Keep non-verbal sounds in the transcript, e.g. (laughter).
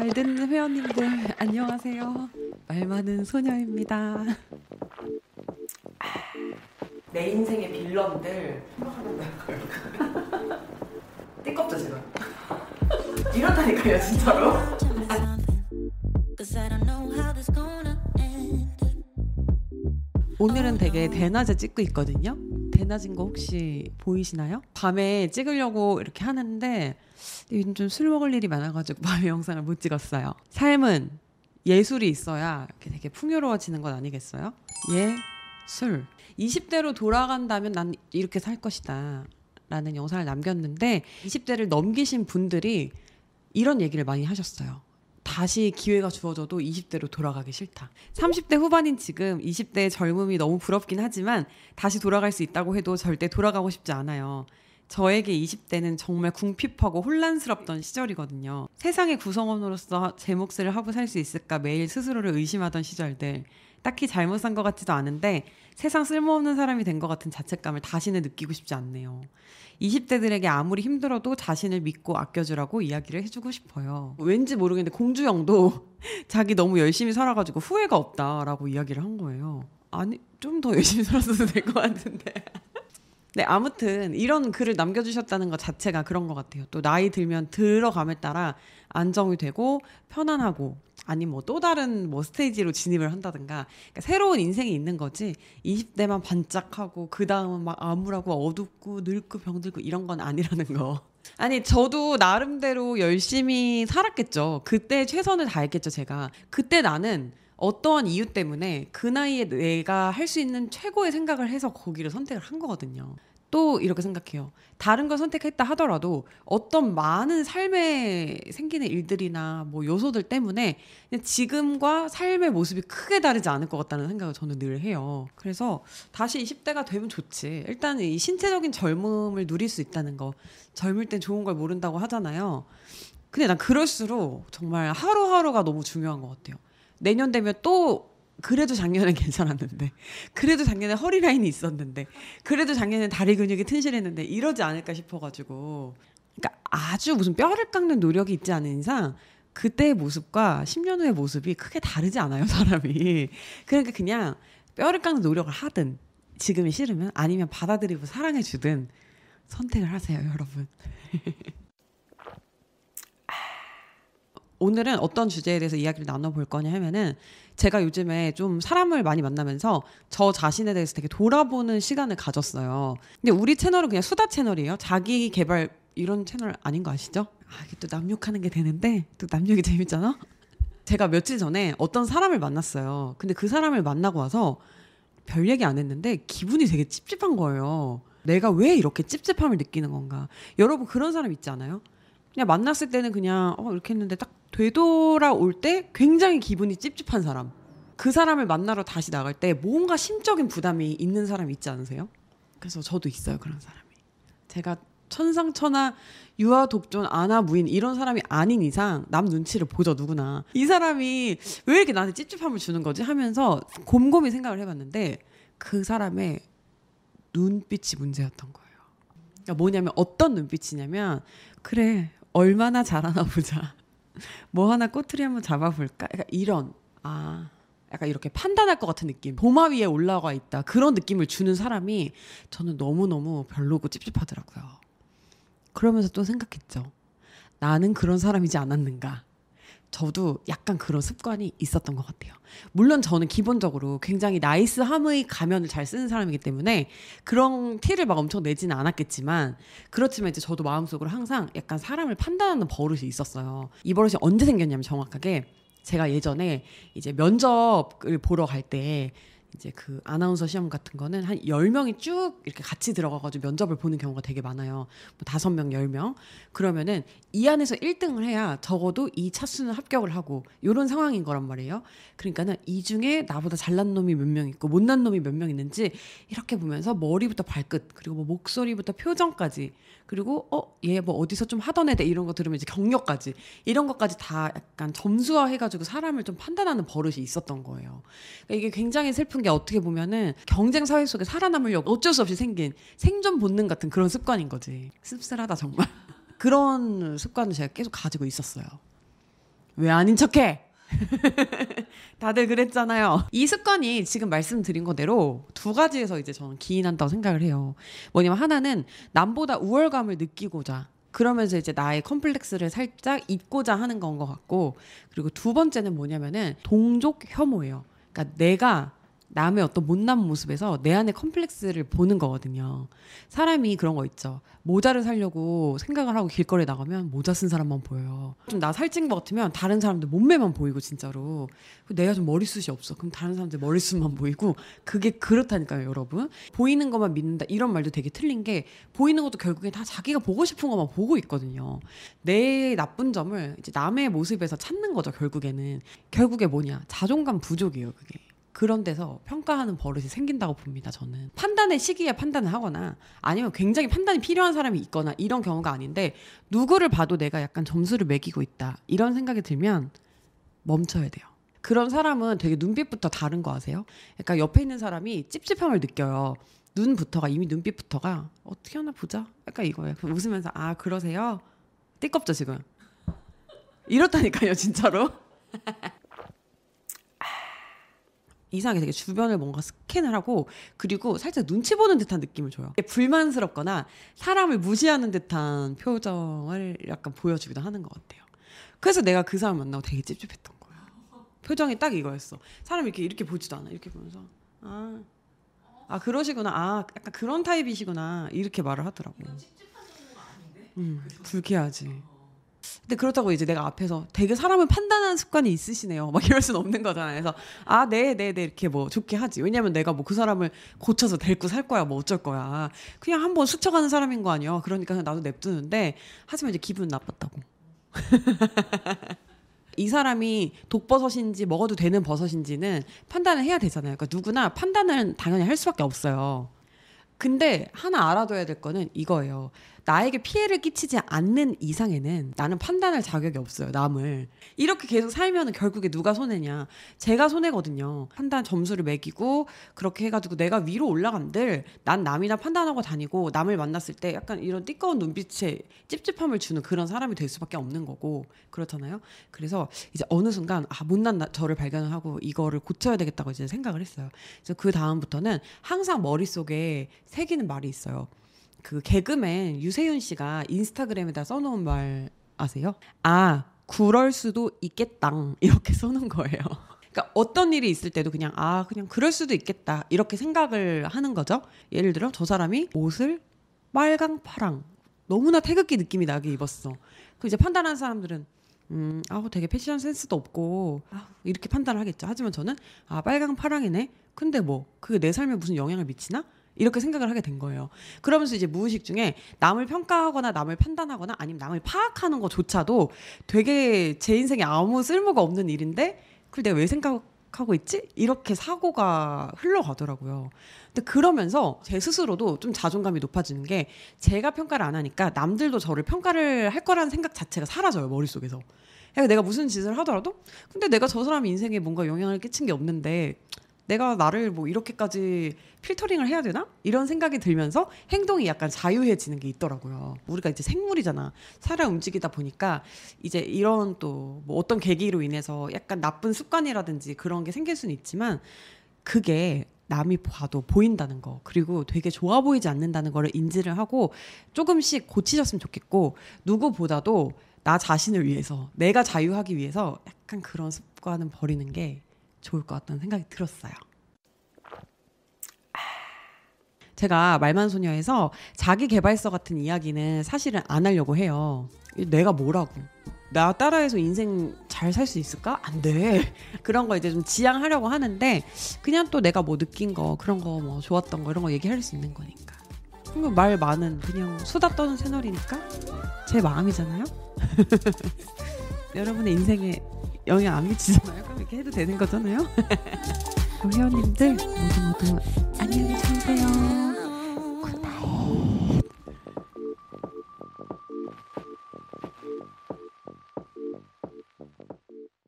잘 듣는 회원님들 안녕하세요. 말 많은 소녀입니다. 내 인생의 빌런들 (laughs) 띠껍죠 제가. 이렇다니까요 진짜로. 오늘은 되게 대낮에 찍고 있거든요. 대낮인 거 혹시 보이시나요? 밤에 찍으려고 이렇게 하는데 요즘 좀 술 먹을 일이 많아가지고 (laughs) 밤에 영상을 못 찍었어요. 삶은 예술이 있어야 이렇게 되게 풍요로워지는 건 아니겠어요? 예, 술. 20대로 돌아간다면 난 이렇게 살 것이다. 라는 영상을 남겼는데 20대를 넘기신 분들이 이런 얘기를 많이 하셨어요. 다시 기회가 주어져도 20대로 돌아가기 싫다. 30대 후반인 지금 20대의 젊음이 너무 부럽긴 하지만 다시 돌아갈 수 있다고 해도 절대 돌아가고 싶지 않아요. 저에게 20대는 정말 궁핍하고 혼란스럽던 시절이거든요. 세상의 구성원으로서 제 몫을 하고 살 수 있을까 매일 스스로를 의심하던 시절들. 딱히 잘못 산 것 같지도 않은데 세상 쓸모없는 사람이 된 것 같은 자책감을 다시는 느끼고 싶지 않네요. 20대들에게 아무리 힘들어도 자신을 믿고 아껴주라고 이야기를 해주고 싶어요. 왠지 모르겠는데 공주영도 (laughs) 자기 너무 열심히 살아가지고 후회가 없다라고 이야기를 한 거예요. 아니 좀 더 열심히 살았어도 될 것 같은데. (laughs) 네, 아무튼 이런 글을 남겨주셨다는 것 자체가 그런 것 같아요. 또 나이 들면 들어감에 따라 안정이 되고 편안하고 아니 뭐또 다른 뭐 스테이지로 진입을 한다든가 그러니까 새로운 인생이 있는 거지 20대만 반짝하고 그 다음은 막 암울하고 어둡고 늙고 병들고 이런 건 아니라는 거. (laughs) 아니 저도 나름대로 열심히 살았겠죠. 그때 최선을 다했겠죠 제가. 그때 나는 어떠한 이유 때문에 그 나이에 내가 할 수 있는 최고의 생각을 해서 거기를 선택을 한 거거든요. 또 이렇게 생각해요. 다른 걸 선택했다 하더라도 어떤 많은 삶에 생기는 일들이나 뭐 요소들 때문에 지금과 삶의 모습이 크게 다르지 않을 것 같다는 생각을 저는 늘 해요. 그래서 다시 20대가 되면 좋지. 일단 이 신체적인 젊음을 누릴 수 있다는 거. 젊을 땐 좋은 걸 모른다고 하잖아요. 근데 난 그럴수록 정말 하루하루가 너무 중요한 것 같아요. 내년 되면 또 그래도 작년엔 (laughs) 괜찮았는데 그래도 작년에 허리 라인이 있었는데 그래도 작년에 다리 근육이 튼실했는데 이러지 않을까 싶어가지고. 그러니까 아주 무슨 뼈를 깎는 노력이 있지 않은 이상 그때의 모습과 10년 후의 모습이 크게 다르지 않아요 사람이. (laughs) 그러니까 그냥 뼈를 깎는 노력을 하든 지금이 싫으면 아니면 받아들이고 사랑해 주든 선택을 하세요 여러분 (laughs) 오늘은 어떤 주제에 대해서 이야기를 나눠볼 거냐 하면은 제가 요즘에 좀 사람을 많이 만나면서 저 자신에 대해서 되게 돌아보는 시간을 가졌어요. 근데 우리 채널은 그냥 수다 채널이에요. 자기 개발 이런 채널 아닌 거 아시죠? 아, 이게 또 남욕하는 게 되는데 또 남욕이 (laughs) 재밌잖아. 제가 며칠 전에 어떤 사람을 만났어요. 근데 그 사람을 만나고 와서 별 얘기 안 했는데 기분이 되게 찝찝한 거예요. 내가 왜 이렇게 찝찝함을 느끼는 건가? 여러분 그런 사람 있지 않아요? 그냥 만났을 때는 그냥 어 이렇게 했는데 딱 되돌아올 때 굉장히 기분이 찝찝한 사람. 그 사람을 만나러 다시 나갈 때 뭔가 심적인 부담이 있는 사람 있지 않으세요? 그래서 저도 있어요 그런 사람이. 제가 천상천하 유아 독존 아나 무인 이런 사람이 아닌 이상 남 눈치를 보죠 누구나 이 사람이 왜 이렇게 나한테 찝찝함을 주는 거지 하면서 곰곰이 생각을 해봤는데 그 사람의 눈빛이 문제였던 거예요. 그러니까 뭐냐면 어떤 눈빛이냐면 그래 얼마나 잘하나 보자. (laughs) 뭐 하나 꼬투리 한번 잡아볼까? 약간 이런 아 약간 이렇게 판단할 것 같은 느낌. 도마 위에 올라가 있다. 그런 느낌을 주는 사람이 저는 너무너무 별로고 찝찝하더라고요. 그러면서 또 생각했죠. 나는 그런 사람이지 않았는가. 저도 약간 그런 습관이 있었던 것 같아요. 물론 저는 기본적으로 굉장히 나이스함의 가면을 잘 쓰는 사람이기 때문에 그런 티를 막 엄청 내지는 않았겠지만 그렇지만 이제 저도 마음속으로 항상 약간 사람을 판단하는 버릇이 있었어요. 이 버릇이 언제 생겼냐면 정확하게 제가 예전에 이제 면접을 보러 갈 때 이제 그 아나운서 시험 같은 거는 한 열명이쭉 이렇게 같이 들어가가지고 면접을 보는 경우가 되게 많아요. 뭐 다섯 명, 열 명. 그러면은 이 안에서 1등을 해야 적어도 이 차수는 합격을 하고 요런 상황인 거란 말이에요. 그러니까는 이 중에 나보다 잘난 놈이 몇 명 있고 못난 놈이 몇 명 있는지 이렇게 보면서 머리부터 발끝 그리고 뭐 목소리부터 표정까지 그리고 어 얘 뭐 어디서 좀 하던 애들 이런 거 들으면 이제 경력까지 이런 것까지 다 약간 점수화 해가지고 사람을 좀 판단하는 버릇이 있었던 거예요. 그러니까 이게 굉장히 슬픈 게 어떻게 보면은 경쟁 사회 속에 살아남으려고 어쩔 수 없이 생긴 생존 본능 같은 그런 습관인 거지. 씁쓸하다 정말. (laughs) 그런 습관을 제가 계속 가지고 있었어요. 왜 아닌 척해? (laughs) 다들 그랬잖아요. 이 습관이 지금 말씀드린 거대로 두 가지에서 이제 저는 기인한다고 생각을 해요. 뭐냐면 하나는 남보다 우월감을 느끼고자 그러면서 이제 나의 컴플렉스를 살짝 잊고자 하는 건 것 같고 그리고 두 번째는 뭐냐면은 동족 혐오예요. 그러니까 내가 남의 어떤 못난 모습에서 내 안에 컴플렉스를 보는 거거든요. 사람이 그런 거 있죠. 모자를 살려고 생각을 하고 길거리에 나가면 모자 쓴 사람만 보여요. 좀 나 살찐 것 같으면 다른 사람들 몸매만 보이고 진짜로. 내가 좀 머리숱이 없어. 그럼 다른 사람들 머리숱만 보이고 그게 그렇다니까요, 여러분. 보이는 것만 믿는다 이런 말도 되게 틀린 게 보이는 것도 결국엔 다 자기가 보고 싶은 것만 보고 있거든요. 내 나쁜 점을 이제 남의 모습에서 찾는 거죠, 결국에는. 결국에 뭐냐? 자존감 부족이에요, 그게. 그런 데서 평가하는 버릇이 생긴다고 봅니다. 저는 판단의 시기에 판단을 하거나 아니면 굉장히 판단이 필요한 사람이 있거나 이런 경우가 아닌데 누구를 봐도 내가 약간 점수를 매기고 있다 이런 생각이 들면 멈춰야 돼요. 그런 사람은 되게 눈빛부터 다른 거 아세요? 그러니까 옆에 있는 사람이 찝찝함을 느껴요. 눈부터가 이미 눈빛부터가 어떻게 하나 보자. 약간 이거예요. 웃으면서 아 그러세요? 띠껍죠 지금. 이렇다니까요 진짜로. 이상하게 되게 주변을 뭔가 스캔을 하고 그리고 살짝 눈치 보는 듯한 느낌을 줘요. 불만스럽거나 사람을 무시하는 듯한 표정을 약간 보여주기도 하는 것 같아요. 그래서 내가 그 사람 만나고 되게 찝찝했던 거야. 표정이 딱 이거였어. 사람 이렇게 이렇게 보지도 않아. 이렇게 보면서 아, 아 그러시구나. 아 약간 그런 타입이시구나. 이렇게 말을 하더라고. 음, 불쾌하지. 근데 그렇다고 이제 내가 앞에서 되게 사람을 판단하는 습관이 있으시네요. 막 이럴 수는 없는 거잖아요. 그래서 아, 네, 네, 네 이렇게 뭐 좋게 하지. 왜냐면 내가 뭐 그 사람을 고쳐서 데리고 살 거야, 뭐 어쩔 거야. 그냥 한번 스쳐가는 사람인 거 아니야. 그러니까 그냥 나도 냅두는데 하지만 이제 기분 나빴다고. (laughs) 이 사람이 독버섯인지 먹어도 되는 버섯인지는 판단을 해야 되잖아요. 그러니까 누구나 판단을 당연히 할 수밖에 없어요. 근데 하나 알아둬야 될 거는 이거예요. 나에게 피해를 끼치지 않는 이상에는 나는 판단할 자격이 없어요. 남을. 이렇게 계속 살면은 결국에 누가 손해냐. 제가 손해거든요. 판단 점수를 매기고 그렇게 해가지고 내가 위로 올라간들 난 남이나 판단하고 다니고 남을 만났을 때 약간 이런 띠꺼운 눈빛에 찝찝함을 주는 그런 사람이 될 수밖에 없는 거고 그렇잖아요. 그래서 이제 어느 순간 아 못난 나, 저를 발견을 하고 이거를 고쳐야 되겠다고 이제 생각을 했어요. 그래서 그 다음부터는 항상 머릿속에 새기는 말이 있어요. 그 개그맨 유세윤 씨가 인스타그램에다 써놓은 말 아세요? 아, 그럴 수도 있겠다. (laughs) 이렇게 써놓은 거예요. 그러니까 어떤 일이 있을 때도 그냥 아 그냥 그럴 수도 있겠다 이렇게 생각을 하는 거죠. 예를 들어 저 사람이 옷을 빨강 파랑 너무나 태극기 느낌이 나게 입었어. 그 이제 판단하는 사람들은 음, 아우 되게 패션 센스도 없고 아, 이렇게 판단을 하겠죠. 하지만 저는 아 빨강 파랑이네. 근데 뭐 그게 내 삶에 무슨 영향을 미치나? 이렇게 생각을 하게 된 거예요. 그러면서 이제 무의식 중에 남을 평가하거나 남을 판단하거나 아니면 남을 파악하는 것조차도 되게 제 인생에 아무 쓸모가 없는 일인데 그걸 내가 왜 생각하고 있지? 이렇게 사고가 흘러가더라고요. 근데 그러면서 제 스스로도 좀 자존감이 높아지는 게 제가 평가를 안 하니까 남들도 저를 평가를 할 거라는 생각 자체가 사라져요, 머릿속에서. 그러니까 내가 무슨 짓을 하더라도 근데 내가 저 사람 인생에 뭔가 영향을 끼친 게 없는데 내가 나를 뭐 이렇게까지 필터링을 해야 되나? 이런 생각이 들면서 행동이 약간 자유해지는 게 있더라고요. 우리가 이제 생물이잖아. 살아 움직이다 보니까 이제 이런 또 뭐 어떤 계기로 인해서 약간 나쁜 습관이라든지 그런 게 생길 수는 있지만 그게 남이 봐도 보인다는 거 그리고 되게 좋아 보이지 않는다는 거를 인지를 하고 조금씩 고치셨으면 좋겠고 누구보다도 나 자신을 위해서 내가 자유하기 위해서 약간 그런 습관은 버리는 게 좋을 것 같다는 생각이 들었어요. 제가 말만소녀에서 자기 개발서 같은 이야기는 사실은 안 하려고 해요. 내가 뭐라고? 나 따라해서 인생 잘 살 수 있을까? 안 돼. (laughs) 그런 거 이제 좀 지향하려고 하는데 그냥 또 내가 뭐 느낀 거 그런 거 뭐 좋았던 거 이런 거 얘기할 수 있는 거니까. 말 많은 그냥 수다 떠는 채널이니까 제 마음이잖아요. (laughs) 여러분의 인생에 영향 안 미치잖아요. 그럼 이렇게 해도 되는 거잖아요. 우리 회원님들 모두 모두 안녕히 주무세요.